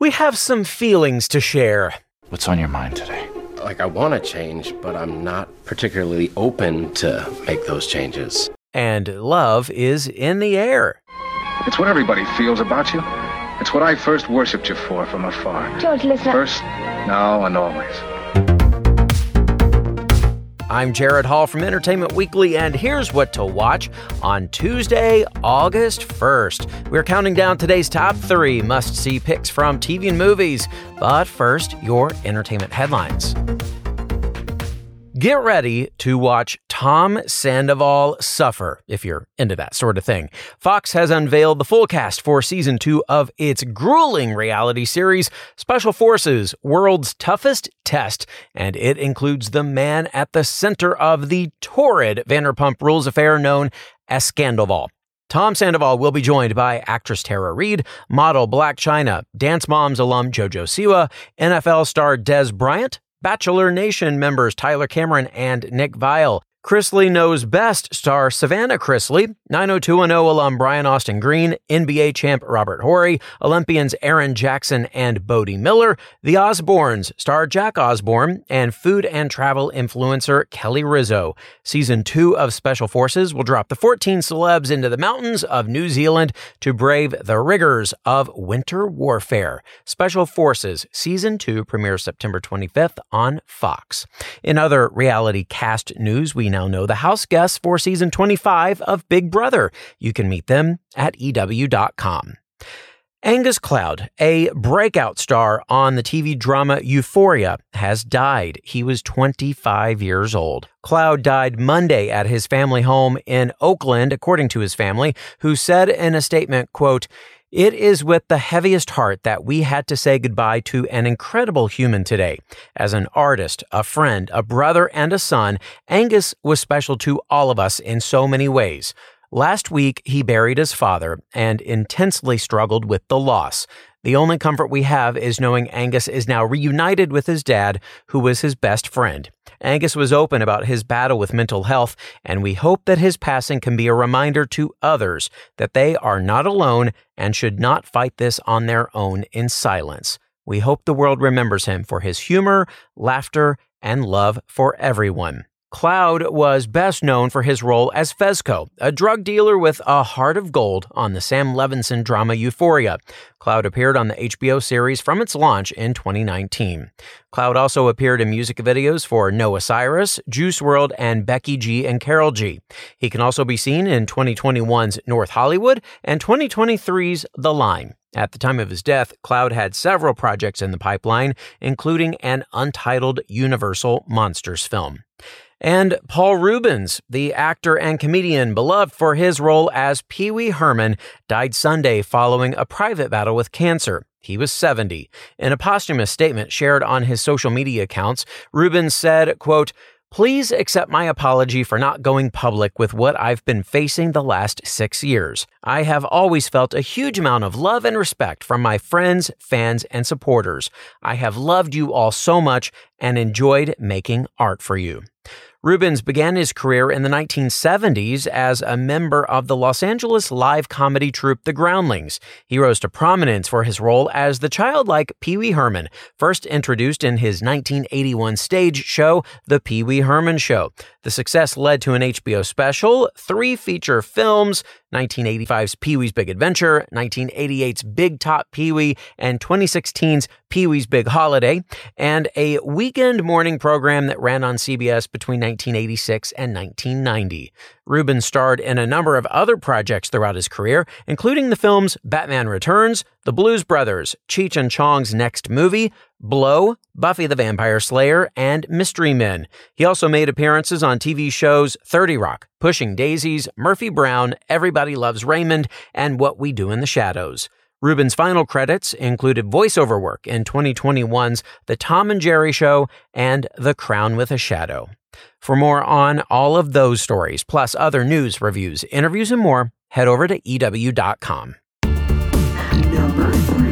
We have some feelings to share. What's on your mind today? Like, I want to change, but I'm not particularly open to make those changes. And love is in the air. It's what everybody feels about you. It's what I first worshipped you for from afar. George, listen. First, now, and always. I'm Gerrad Hall from Entertainment Weekly, and here's what to watch on Tuesday, August 1st. We're counting down today's top three must see picks from TV and movies. But first, your entertainment headlines. Get ready to watch Tom Sandoval suffer if you're into that sort of thing. Fox has unveiled the full cast for season two of its grueling reality series, Special Forces World's Toughest Test, and it includes the man at the center of the torrid Vanderpump Rules affair known as Scandoval. Tom Sandoval will be joined by actress Tara Reid, model Blac Chyna, Dance Moms alum JoJo Siwa, NFL star Dez Bryant, Bachelor Nation members Tyler Cameron and Nick Viall, Chrisley Knows Best star Savannah Chrisley, 90210 alum Brian Austin Green, NBA champ Robert Horry, Olympians Aaron Jackson and Bode Miller, The Osbournes star Jack Osbourne, and food and travel influencer Kelly Rizzo. Season 2 of Special Forces will drop the 14 celebs into the mountains of New Zealand to brave the rigors of winter warfare. Special Forces Season 2 premieres September 25th on Fox. In other reality cast news, we now know the house guests for season 25 of Big Brother. You can meet them at EW.com. Angus Cloud, a breakout star on the TV drama Euphoria, has died. He was 25 years old. Cloud died Monday at his family home in Oakland, according to his family, who said in a statement, quote, it is with the heaviest heart that we had to say goodbye to an incredible human today. As an artist, a friend, a brother, and a son, Angus was special to all of us in so many ways. Last week, he buried his father and intensely struggled with the loss. The only comfort we have is knowing Angus is now reunited with his dad, who was his best friend. Angus was open about his battle with mental health, and we hope that his passing can be a reminder to others that they are not alone and should not fight this on their own in silence. We hope the world remembers him for his humor, laughter, and love for everyone. Cloud was best known for his role as Fezco, a drug dealer with a heart of gold on the Sam Levinson drama Euphoria. Cloud appeared on the HBO series from its launch in 2019. Cloud also appeared in music videos for Noah Cyrus, Juice WRLD, and Becky G and Karol G. He can also be seen in 2021's North Hollywood and 2023's The Line. At the time of his death, Cloud had several projects in the pipeline, including an untitled Universal Monsters film. And Paul Reubens, the actor and comedian beloved for his role as Pee Wee Herman, died Sunday following a private battle with cancer. He was 70. In a posthumous statement shared on his social media accounts, Reubens said, quote, Please accept my apology for not going public with what I've been facing the last six years. I have always felt a huge amount of love and respect from my friends, fans, and supporters. I have loved you all so much and enjoyed making art for you. Reubens began his career in the 1970s as a member of the Los Angeles live comedy troupe The Groundlings. He rose to prominence for his role as the childlike Pee Wee Herman, first introduced in his 1981 stage show, The Pee Wee Herman Show. The success led to an HBO special, three feature films, 1985's Pee Wee's Big Adventure, 1988's Big Top Pee Wee, and 2016's Pee Wee's Big Holiday, and a weekend morning program that ran on CBS between 1986 and 1990. Reubens starred in a number of other projects throughout his career, including the films Batman Returns, The Blues Brothers, Cheech and Chong's next movie, Blow, Buffy the Vampire Slayer, and Mystery Men. He also made appearances on TV shows 30 Rock, Pushing Daisies, Murphy Brown, Everybody Loves Raymond, and What We Do in the Shadows. Reubens' final credits included voiceover work in 2021's The Tom and Jerry Show and The Crown with a Shadow. For more on all of those stories, plus other news, reviews, interviews, and more, head over to EW.com. Number three.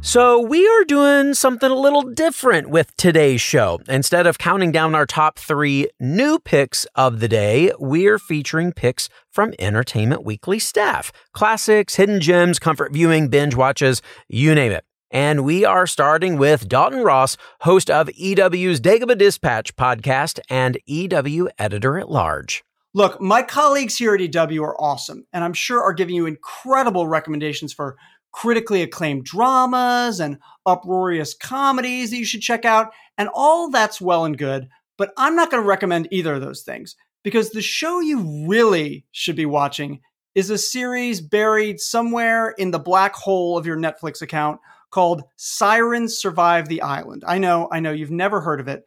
So, we are doing something a little different with today's show. Instead of counting down our top three new picks of the day, we're featuring picks from Entertainment Weekly staff classics, hidden gems, comfort viewing, binge watches, you name it. And we are starting with Dalton Ross, host of EW's Dagobah Dispatch podcast and EW editor at large. Look, my colleagues here at EW are awesome, and I'm sure are giving you incredible recommendations for critically acclaimed dramas and uproarious comedies that you should check out. And all that's well and good, but I'm not going to recommend either of those things because the show you really should be watching is a series buried somewhere in the black hole of your Netflix account called Sirens Survive the Island. I know, I know you've never heard of it,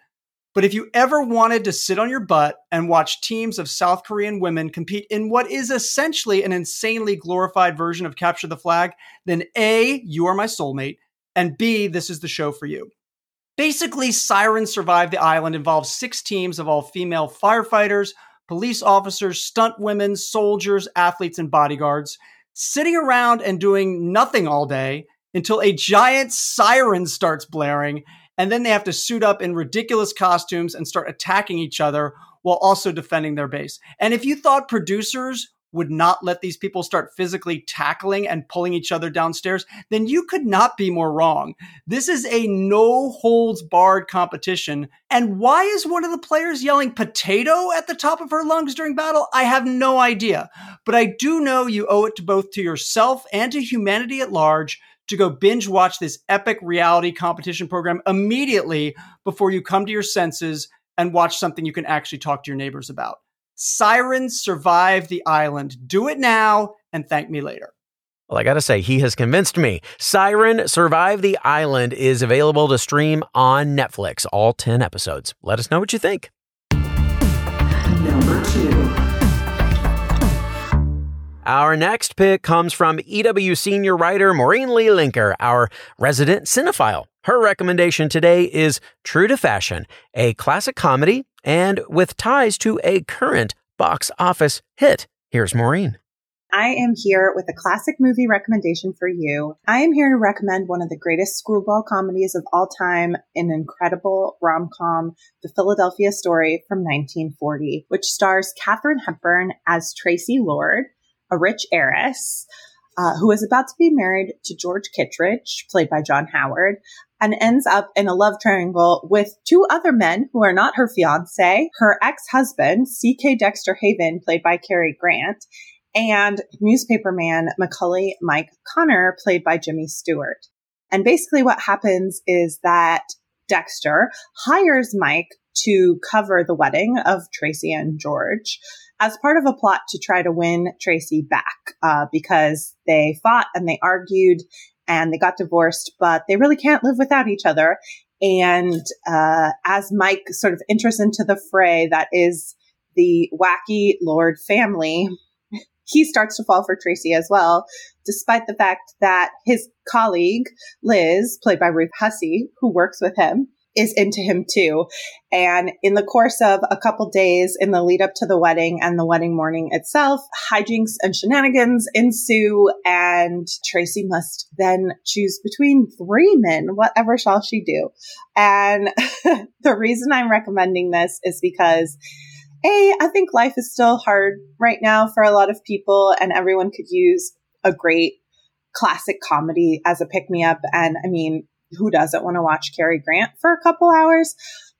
but if you ever wanted to sit on your butt and watch teams of South Korean women compete in what is essentially an insanely glorified version of Capture the Flag, then A, you are my soulmate, and B, this is the show for you. Basically, Sirens Survive the Island involves six teams of all female firefighters, police officers, stunt women, soldiers, athletes, and bodyguards sitting around and doing nothing all day until a giant siren starts blaring and then they have to suit up in ridiculous costumes and start attacking each other while also defending their base. And if you thought producers would not let these people start physically tackling and pulling each other downstairs, then you could not be more wrong. This is a no holds barred competition. And why is one of the players yelling potato at the top of her lungs during battle? I have no idea. But I do know you owe it to both to yourself and to humanity at large to go binge watch this epic reality competition program immediately before you come to your senses and watch something you can actually talk to your neighbors about. Sirens survive the island. Do it now and thank me later. Well, I got to say, he has convinced me. Siren Survive the Island is available to stream on Netflix, all 10 episodes. Let us know what you think. Number two. Our next pick comes from EW senior writer Maureen Lee Lenker, our resident cinephile. Her recommendation today is True to Fashion, a classic comedy and with ties to a current box office hit. Here's Maureen. I am here with a classic movie recommendation for you. I am here to recommend one of the greatest screwball comedies of all time, an incredible rom com, The Philadelphia Story from 1940, which stars Katharine Hepburn as Tracy Lord a rich heiress uh, who is about to be married to George Kittredge, played by John Howard, and ends up in a love triangle with two other men who are not her fiance, her ex-husband, C.K. Dexter Haven, played by Cary Grant, and newspaperman Macaulay Mike Connor, played by Jimmy Stewart. And basically what happens is that Dexter hires Mike to cover the wedding of Tracy and George as part of a plot to try to win Tracy back uh, because they fought and they argued and they got divorced, but they really can't live without each other. And uh, as Mike sort of enters into the fray that is the wacky Lord family, he starts to fall for Tracy as well, despite the fact that his colleague, Liz, played by Ruth Hussey, who works with him, is into him too. And in the course of a couple days in the lead up to the wedding and the wedding morning itself, hijinks and shenanigans ensue and Tracy must then choose between three men. Whatever shall she do? And the reason I'm recommending this is because a, I think life is still hard right now for a lot of people and everyone could use a great classic comedy as a pick me up. And I mean, who doesn't want to watch Cary Grant for a couple hours?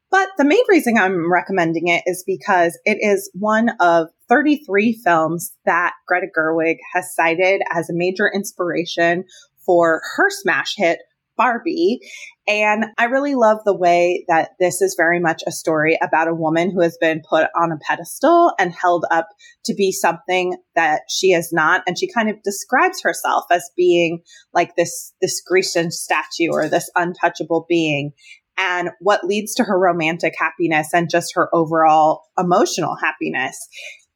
But the main reason I'm recommending it is because it is one of 33 films that Greta Gerwig has cited as a major inspiration for her smash hit Barbie. And I really love the way that this is very much a story about a woman who has been put on a pedestal and held up to be something that she is not. And she kind of describes herself as being like this, this Grecian statue or this untouchable being. And what leads to her romantic happiness and just her overall emotional happiness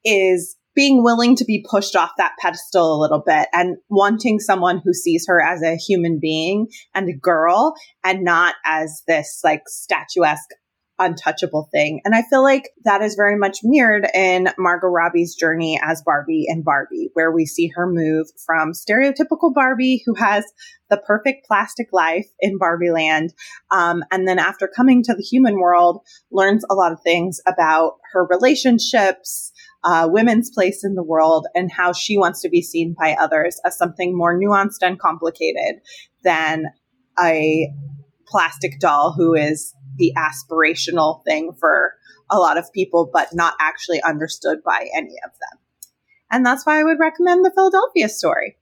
is being willing to be pushed off that pedestal a little bit and wanting someone who sees her as a human being and a girl and not as this like statuesque untouchable thing. And I feel like that is very much mirrored in Margot Robbie's journey as Barbie and Barbie, where we see her move from stereotypical Barbie who has the perfect plastic life in Barbie land. Um, and then after coming to the human world, learns a lot of things about her relationships, uh, women's place in the world, and how she wants to be seen by others as something more nuanced and complicated than a plastic doll who is the aspirational thing for a lot of people, but not actually understood by any of them. And that's why I would recommend the Philadelphia story.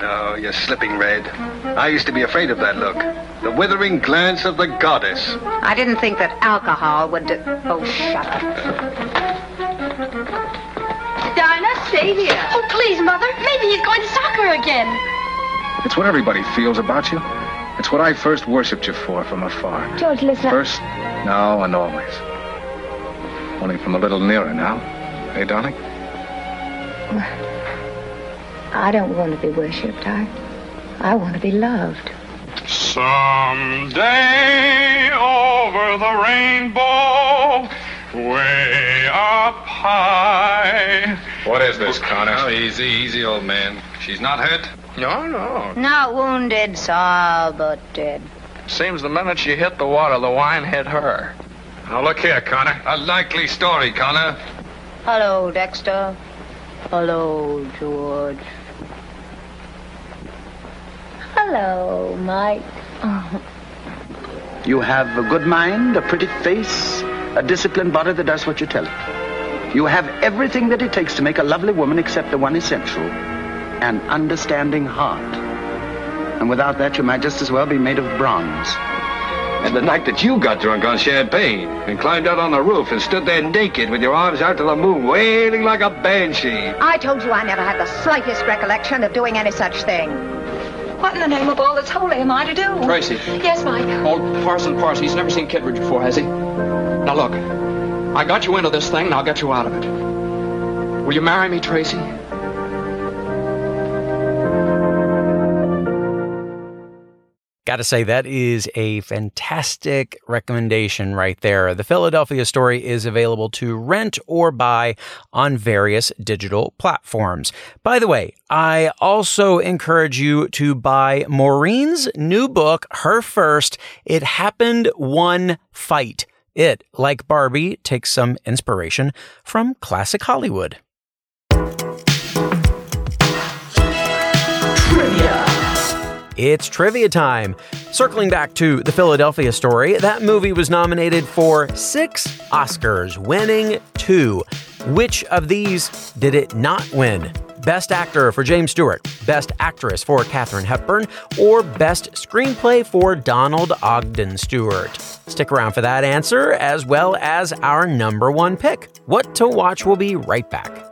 No, you're slipping, Red. I used to be afraid of that look. The withering glance of the goddess. I didn't think that alcohol would do. Oh, shut up. Dinah, stay here. Oh, please, Mother. Maybe he's going to soccer again. It's what everybody feels about you. It's what I first worshipped you for from afar. George, listen. First, now, and always. Only from a little nearer now. Hey, darling? I don't want to be worshipped. I, I want to be loved. Someday over the rainbow, way up high. What is this, Connor? Oh, easy, easy, old man. She's not hurt? No, no. Not wounded, all but dead. Seems the minute she hit the water, the wine hit her. Now, look here, Connor. A likely story, Connor. Hello, Dexter. Hello, George. Hello, Mike. Oh. You have a good mind, a pretty face, a disciplined body that does what you tell it. You have everything that it takes to make a lovely woman except the one essential an understanding heart. And without that, you might just as well be made of bronze. And the night that you got drunk on champagne and climbed out on the roof and stood there naked with your arms out to the moon, wailing like a banshee. I told you I never had the slightest recollection of doing any such thing. What in the name of all that's holy am I to do? Tracy. Yes, Mike. Old Parson Parson, he's never seen Kittredge before, has he? Now look, I got you into this thing, and I'll get you out of it. Will you marry me, Tracy? Gotta say, that is a fantastic recommendation right there. The Philadelphia story is available to rent or buy on various digital platforms. By the way, I also encourage you to buy Maureen's new book, Her First. It happened one fight. It, like Barbie, takes some inspiration from classic Hollywood. It's trivia time. Circling back to the Philadelphia story, that movie was nominated for six Oscars, winning two. Which of these did it not win? Best Actor for James Stewart, Best Actress for Katharine Hepburn, or Best Screenplay for Donald Ogden Stewart? Stick around for that answer, as well as our number one pick. What to Watch will be right back.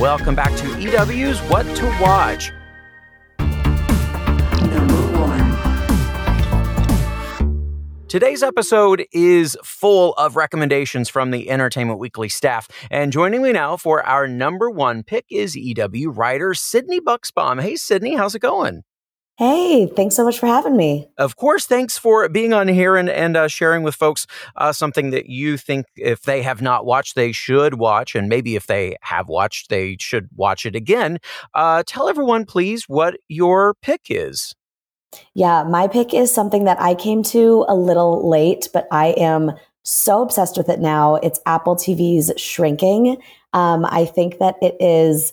Welcome back to EW's What to Watch. Today's episode is full of recommendations from the Entertainment Weekly staff. And joining me now for our number one pick is EW writer Sydney Bucksbaum. Hey, Sydney, how's it going? Hey, thanks so much for having me. Of course, thanks for being on here and, and uh, sharing with folks uh, something that you think if they have not watched, they should watch. And maybe if they have watched, they should watch it again. Uh, tell everyone, please, what your pick is. Yeah, my pick is something that I came to a little late, but I am so obsessed with it now. It's Apple TV's Shrinking. Um, I think that it is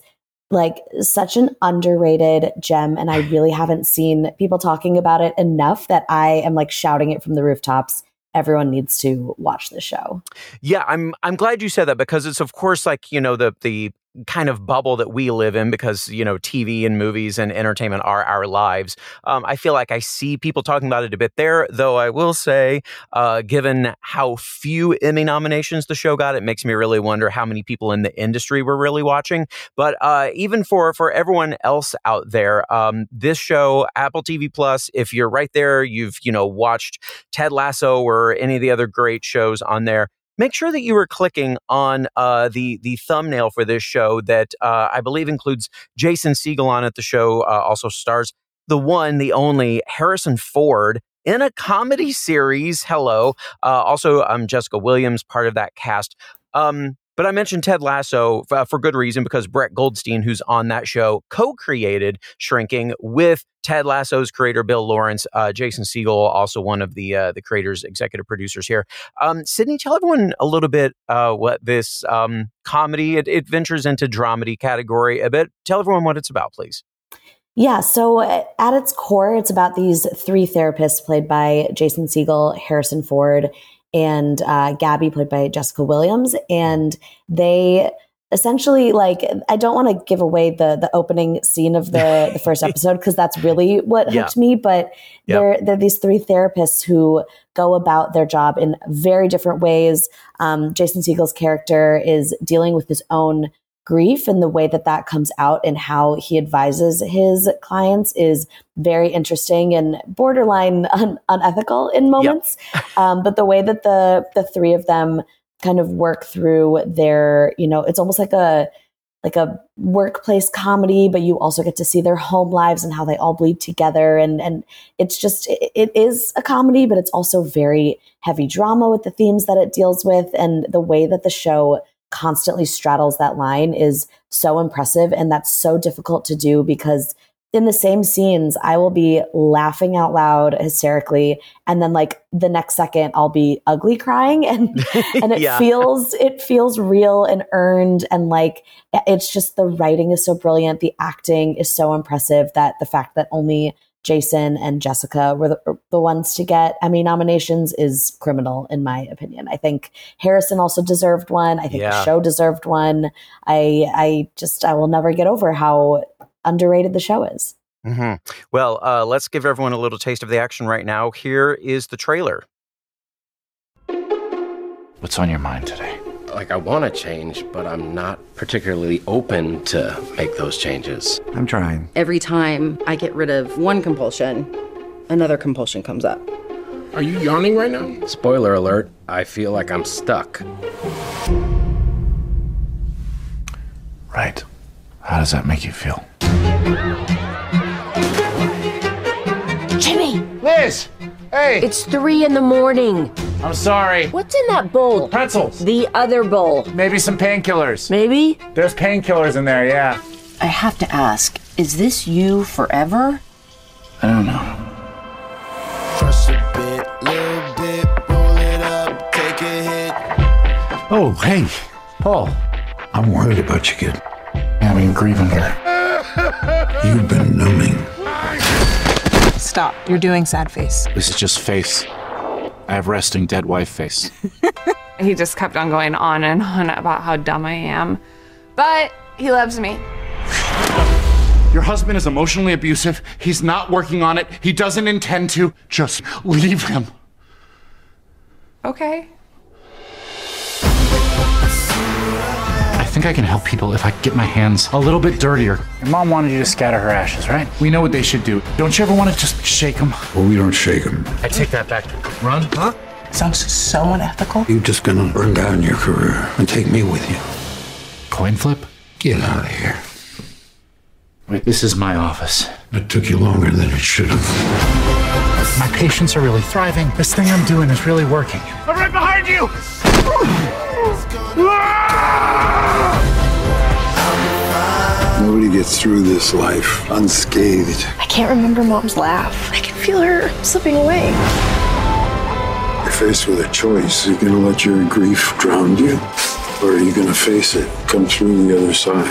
like such an underrated gem and I really haven't seen people talking about it enough that I am like shouting it from the rooftops everyone needs to watch the show. Yeah, I'm I'm glad you said that because it's of course like, you know, the the kind of bubble that we live in because you know TV and movies and entertainment are our lives. Um, I feel like I see people talking about it a bit there, though. I will say, uh, given how few Emmy nominations the show got, it makes me really wonder how many people in the industry were really watching. But uh, even for for everyone else out there, um, this show, Apple TV Plus, if you're right there, you've you know watched Ted Lasso or any of the other great shows on there make sure that you are clicking on uh, the the thumbnail for this show that uh, I believe includes Jason Segel on it. The show uh, also stars the one, the only Harrison Ford in a comedy series. Hello, uh, also um, Jessica Williams, part of that cast. Um, but I mentioned Ted Lasso uh, for good reason because Brett Goldstein, who's on that show, co created Shrinking with Ted Lasso's creator Bill Lawrence, uh, Jason Segel, also one of the uh, the creators, executive producers here. Um, Sydney, tell everyone a little bit uh, what this um, comedy it, it, ventures into dramedy category a bit. Tell everyone what it's about, please. Yeah, so uh, at its core, it's about these three therapists played by Jason Segel, Harrison Ford, and uh, Gabby, played by Jessica Williams, and they essentially like I don't want to give away the the opening scene of the the first episode because that's really what yeah. hooked me. But they're they're these three therapists who go about their job in very different ways. Um, Jason Segel's character is dealing with his own grief and the way that that comes out and how he advises his clients is very interesting and borderline un- unethical in moments. Yep. um, but the way that the the three of them kind of work through their, you know, it's almost like a like a workplace comedy, but you also get to see their home lives and how they all bleed together. And and it's just it, it is a comedy, but it's also very heavy drama with the themes that it deals with and the way that the show constantly straddles that line is so impressive. And that's so difficult to do because in the same scenes, I will be laughing out loud hysterically. And then like the next second I'll be ugly crying and, and it yeah. feels, it feels real and earned. And like, it's just the writing is so brilliant. The acting is so impressive that the fact that only Jason and Jessica were the, the, ones to get Emmy nominations is criminal, in my opinion. I think Harrison also deserved one. I think yeah. the show deserved one. I I just I will never get over how underrated the show is. Mm-hmm. Well, uh, let's give everyone a little taste of the action right now. Here is the trailer. What's on your mind today? Like I want to change, but I'm not particularly open to make those changes. I'm trying. Every time I get rid of one compulsion, another compulsion comes up. Are you yawning right now? Spoiler alert, I feel like I'm stuck. Right. How does that make you feel? Jimmy! Liz! Hey! It's three in the morning. I'm sorry. What's in that bowl? Pretzels. The other bowl. Maybe some painkillers. Maybe? There's painkillers in there, yeah. I have to ask, is this you forever? I don't know. Oh, hey, Paul. I'm worried about you, kid. Yeah, I've been grieving here. You've been numbing. Stop. You're doing sad face. This is just face. I have resting dead wife face. he just kept on going on and on about how dumb I am. But he loves me. Your husband is emotionally abusive. He's not working on it. He doesn't intend to. Just leave him. Okay. Think I can help people if I get my hands a little bit dirtier. Your mom wanted you to scatter her ashes, right? We know what they should do. Don't you ever want to just shake them? Well, we don't shake them. I take that back. Run, huh? Sounds so unethical. You're just gonna burn down your career and take me with you. Coin flip? Get out of here. Wait, this is my office. It took you longer than it should have. My patients are really thriving. This thing I'm doing is really working. I'm right behind you! Ah! Nobody gets through this life unscathed. I can't remember mom's laugh. I can feel her slipping away. You're faced with a choice. Are you going to let your grief drown you? Or are you going to face it, come through the other side?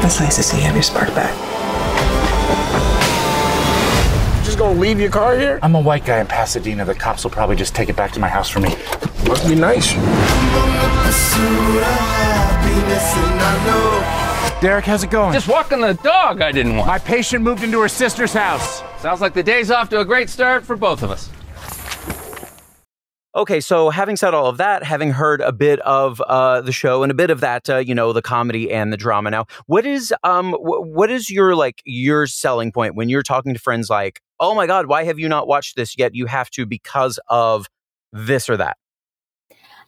That's nice to see you have your spark back. Just gonna leave your car here? I'm a white guy in Pasadena. The cops will probably just take it back to my house for me. Must be nice. Derek, how's it going? Just walking the dog I didn't want. My patient moved into her sister's house. Sounds like the day's off to a great start for both of us. Okay, so having said all of that, having heard a bit of uh, the show and a bit of that, uh, you know, the comedy and the drama. Now, what is um, wh- what is your like your selling point when you're talking to friends? Like, oh my god, why have you not watched this yet? You have to because of this or that.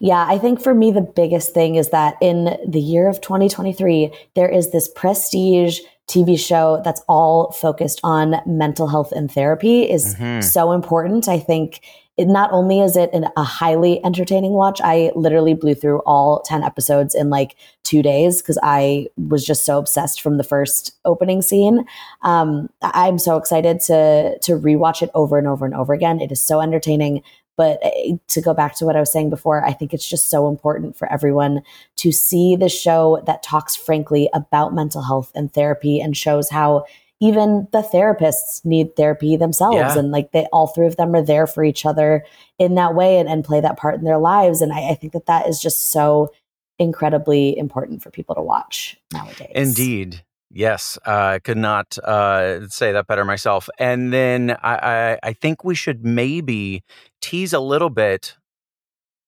Yeah, I think for me, the biggest thing is that in the year of 2023, there is this prestige TV show that's all focused on mental health and therapy is Mhm. so important. I think it not only is it an, a highly entertaining watch, I literally blew through all 10 episodes in like two days because I was just so obsessed from the first opening scene. Um, I'm so excited to to rewatch it over and over and over again. It is so entertaining. But eh, to go back to what I was saying before, I think it's just so important for everyone to see the show that talks frankly about mental health and therapy and shows how even the therapists need therapy themselves. Yeah. And like they, all three of them are there for each other in that way and, and play that part in their lives. And I, I think that that is just so incredibly important for people to watch nowadays. Indeed. Yes, I could not uh, say that better myself. And then I, I, I think we should maybe tease a little bit.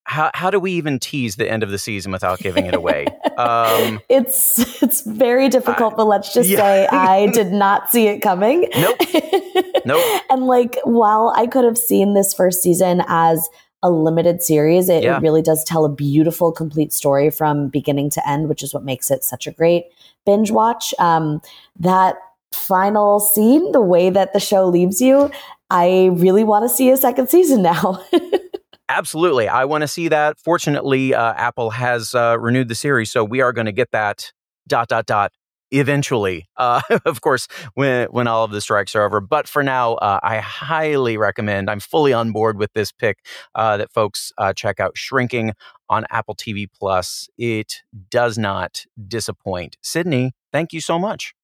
How, how do we even tease the end of the season without giving it away? um, It's it's very difficult, but let's just yeah. say I did not see it coming. Nope. nope. And like, while I could have seen this first season as a limited series, it, Yeah. it really does tell a beautiful, complete story from beginning to end, which is what makes it such a great binge watch. Um, that final scene, the way that the show leaves you, I really want to see a second season now. Absolutely. I want to see that. Fortunately, uh, Apple has uh, renewed the series, so we are going to get that dot, dot, dot eventually. Uh, of course, when, when all of the strikes are over. But for now, uh, I highly recommend, I'm fully on board with this pick, uh, that folks uh, check out Shrinking on Apple TV Plus. It does not disappoint. Sydney, thank you so much.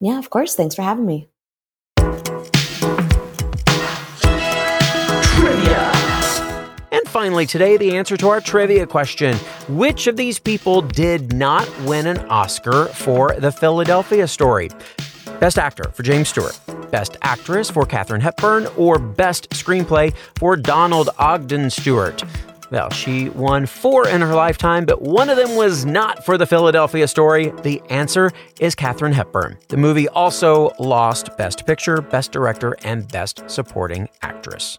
yeah, of course. Thanks for having me. Finally, today, the answer to our trivia question Which of these people did not win an Oscar for the Philadelphia story? Best actor for James Stewart, Best actress for Katharine Hepburn, or Best screenplay for Donald Ogden Stewart? Well, she won four in her lifetime, but one of them was not for the Philadelphia story. The answer is Katharine Hepburn. The movie also lost Best Picture, Best Director, and Best Supporting Actress.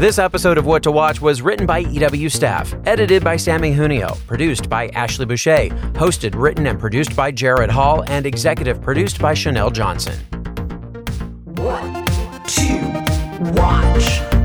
This episode of What to Watch was written by EW staff, edited by Samee Junio, produced by Ashley Boucher, hosted, written, and produced by Gerrad Hall, and executive produced by Chanelle Johnson. What to watch?